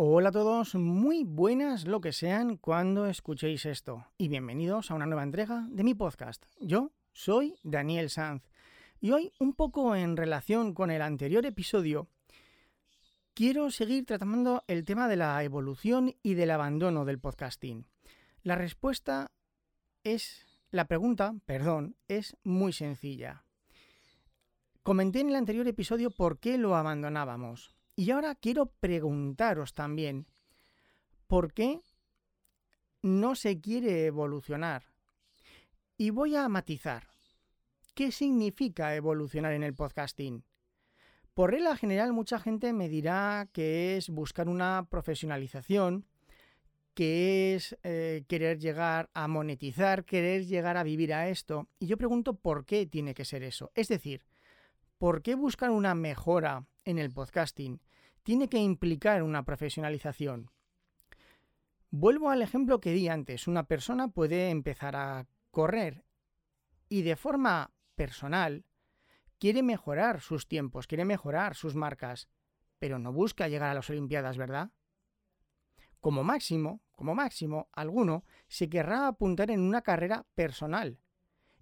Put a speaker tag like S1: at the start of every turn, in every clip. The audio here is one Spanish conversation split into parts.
S1: Hola a todos, muy buenas lo que sean cuando escuchéis esto y bienvenidos a una nueva entrega de mi podcast. Yo soy Daniel Sanz y hoy un poco en relación con el anterior episodio quiero seguir tratando el tema de la evolución y del abandono del podcasting. La respuesta es, la pregunta, perdón, es muy sencilla. Comenté en el anterior episodio por qué lo abandonábamos. Y ahora quiero preguntaros también, ¿por qué no se quiere evolucionar? Y voy a matizar. ¿Qué significa evolucionar en el podcasting? Por regla general, mucha gente me dirá que es buscar una profesionalización, que es eh, querer llegar a monetizar, querer llegar a vivir a esto. Y yo pregunto por qué tiene que ser eso. Es decir, ¿por qué buscar una mejora en el podcasting? Tiene que implicar una profesionalización. Vuelvo al ejemplo que di antes. Una persona puede empezar a correr y de forma personal quiere mejorar sus tiempos, quiere mejorar sus marcas, pero no busca llegar a las Olimpiadas, ¿verdad? Como máximo, como máximo, alguno se querrá apuntar en una carrera personal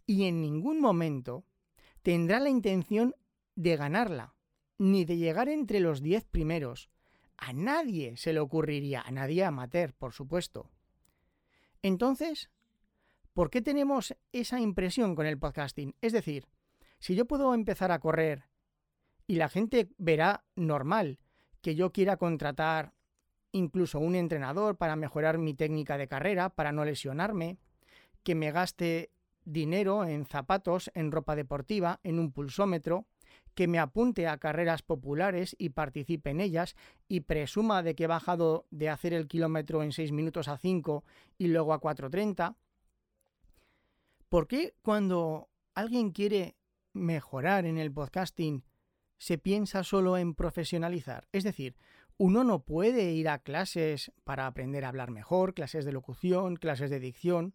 S1: y en ningún momento tendrá la intención de ganarla ni de llegar entre los diez primeros. A nadie se le ocurriría, a nadie amateur, por supuesto. Entonces, ¿por qué tenemos esa impresión con el podcasting? Es decir, si yo puedo empezar a correr y la gente verá normal que yo quiera contratar incluso un entrenador para mejorar mi técnica de carrera, para no lesionarme, que me gaste dinero en zapatos, en ropa deportiva, en un pulsómetro, que me apunte a carreras populares y participe en ellas y presuma de que he bajado de hacer el kilómetro en 6 minutos a 5 y luego a 4.30. ¿Por qué cuando alguien quiere mejorar en el podcasting se piensa solo en profesionalizar? Es decir, uno no puede ir a clases para aprender a hablar mejor, clases de locución, clases de dicción,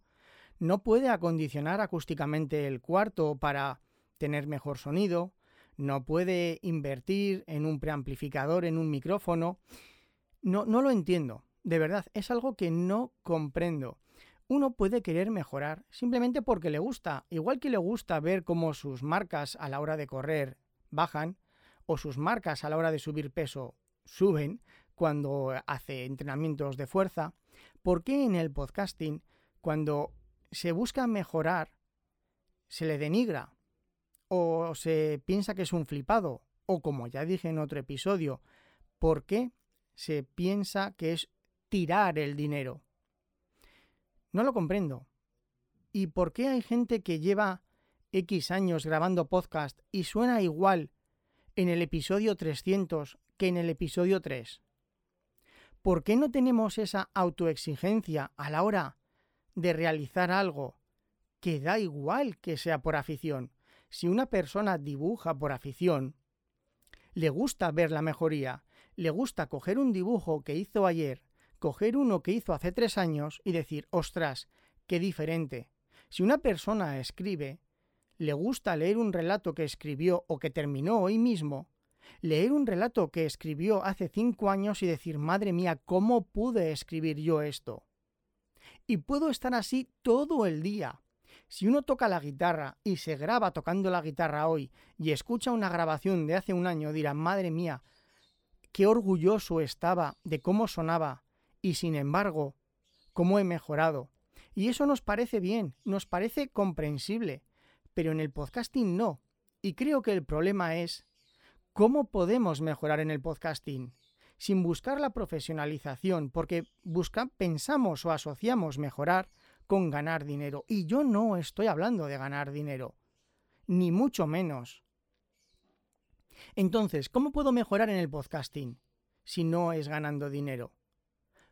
S1: no puede acondicionar acústicamente el cuarto para tener mejor sonido, no puede invertir en un preamplificador, en un micrófono. No, no lo entiendo. De verdad, es algo que no comprendo. Uno puede querer mejorar simplemente porque le gusta, igual que le gusta ver cómo sus marcas a la hora de correr bajan o sus marcas a la hora de subir peso suben cuando hace entrenamientos de fuerza. ¿Por qué en el podcasting, cuando se busca mejorar, se le denigra? O se piensa que es un flipado, o como ya dije en otro episodio, ¿por qué se piensa que es tirar el dinero? No lo comprendo. ¿Y por qué hay gente que lleva X años grabando podcast y suena igual en el episodio 300 que en el episodio 3? ¿Por qué no tenemos esa autoexigencia a la hora de realizar algo que da igual que sea por afición? Si una persona dibuja por afición, le gusta ver la mejoría, le gusta coger un dibujo que hizo ayer, coger uno que hizo hace tres años y decir, ostras, qué diferente. Si una persona escribe, le gusta leer un relato que escribió o que terminó hoy mismo, leer un relato que escribió hace cinco años y decir, madre mía, ¿cómo pude escribir yo esto? Y puedo estar así todo el día, si uno toca la guitarra y se graba tocando la guitarra hoy y escucha una grabación de hace un año, dirá, madre mía, qué orgulloso estaba de cómo sonaba y sin embargo, cómo he mejorado. Y eso nos parece bien, nos parece comprensible, pero en el podcasting no. Y creo que el problema es cómo podemos mejorar en el podcasting sin buscar la profesionalización, porque busca, pensamos o asociamos mejorar con ganar dinero. Y yo no estoy hablando de ganar dinero, ni mucho menos. Entonces, ¿cómo puedo mejorar en el podcasting si no es ganando dinero?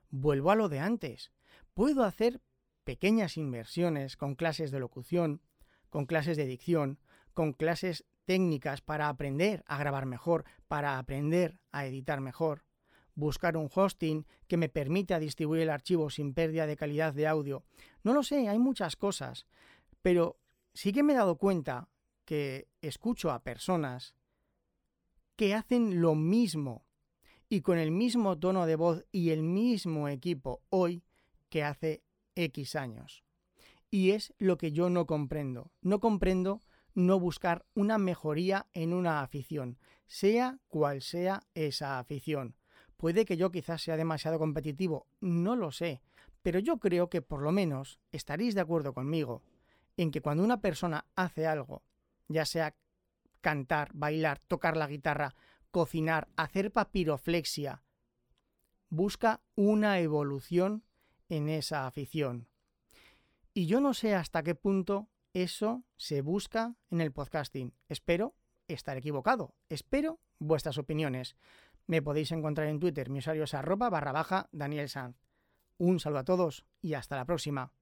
S1: Vuelvo a lo de antes. Puedo hacer pequeñas inversiones con clases de locución, con clases de dicción, con clases técnicas para aprender a grabar mejor, para aprender a editar mejor buscar un hosting que me permita distribuir el archivo sin pérdida de calidad de audio. No lo sé, hay muchas cosas, pero sí que me he dado cuenta que escucho a personas que hacen lo mismo y con el mismo tono de voz y el mismo equipo hoy que hace X años. Y es lo que yo no comprendo. No comprendo no buscar una mejoría en una afición, sea cual sea esa afición. Puede que yo quizás sea demasiado competitivo, no lo sé, pero yo creo que por lo menos estaréis de acuerdo conmigo en que cuando una persona hace algo, ya sea cantar, bailar, tocar la guitarra, cocinar, hacer papiroflexia, busca una evolución en esa afición. Y yo no sé hasta qué punto eso se busca en el podcasting. Espero estar equivocado. Espero vuestras opiniones. Me podéis encontrar en Twitter. Mi usuario es arroba barra baja Daniel Sanz. Un saludo a todos y hasta la próxima.